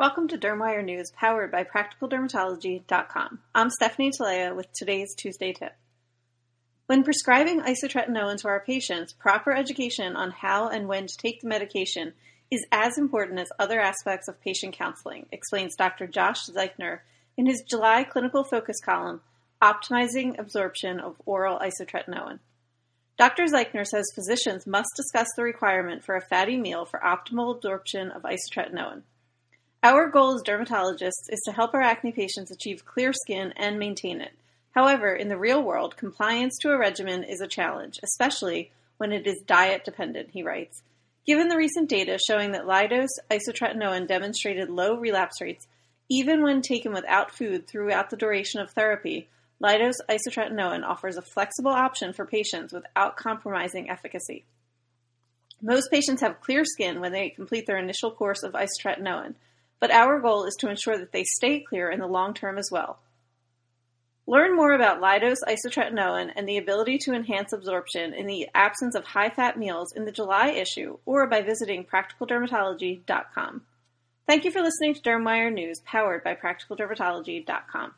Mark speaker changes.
Speaker 1: Welcome to Dermwire News, powered by PracticalDermatology.com. I'm Stephanie Talea with today's Tuesday tip. When prescribing isotretinoin to our patients, proper education on how and when to take the medication is as important as other aspects of patient counseling, explains Dr. Josh Zeichner in his July clinical focus column, Optimizing Absorption of Oral Isotretinoin. Dr. Zeichner says physicians must discuss the requirement for a fatty meal for optimal absorption of isotretinoin. Our goal as dermatologists is to help our acne patients achieve clear skin and maintain it. However, in the real world, compliance to a regimen is a challenge, especially when it is diet dependent, he writes. Given the recent data showing that low-dose isotretinoin demonstrated low relapse rates, even when taken without food throughout the duration of therapy, low-dose isotretinoin offers a flexible option for patients without compromising efficacy. Most patients have clear skin when they complete their initial course of isotretinoin, but our goal is to ensure that they stay clear in the long term as well. Learn more about low-dose isotretinoin and the ability to enhance absorption in the absence of high-fat meals in the July issue or by visiting practicaldermatology.com. Thank you for listening to Dermwire News, powered by practicaldermatology.com.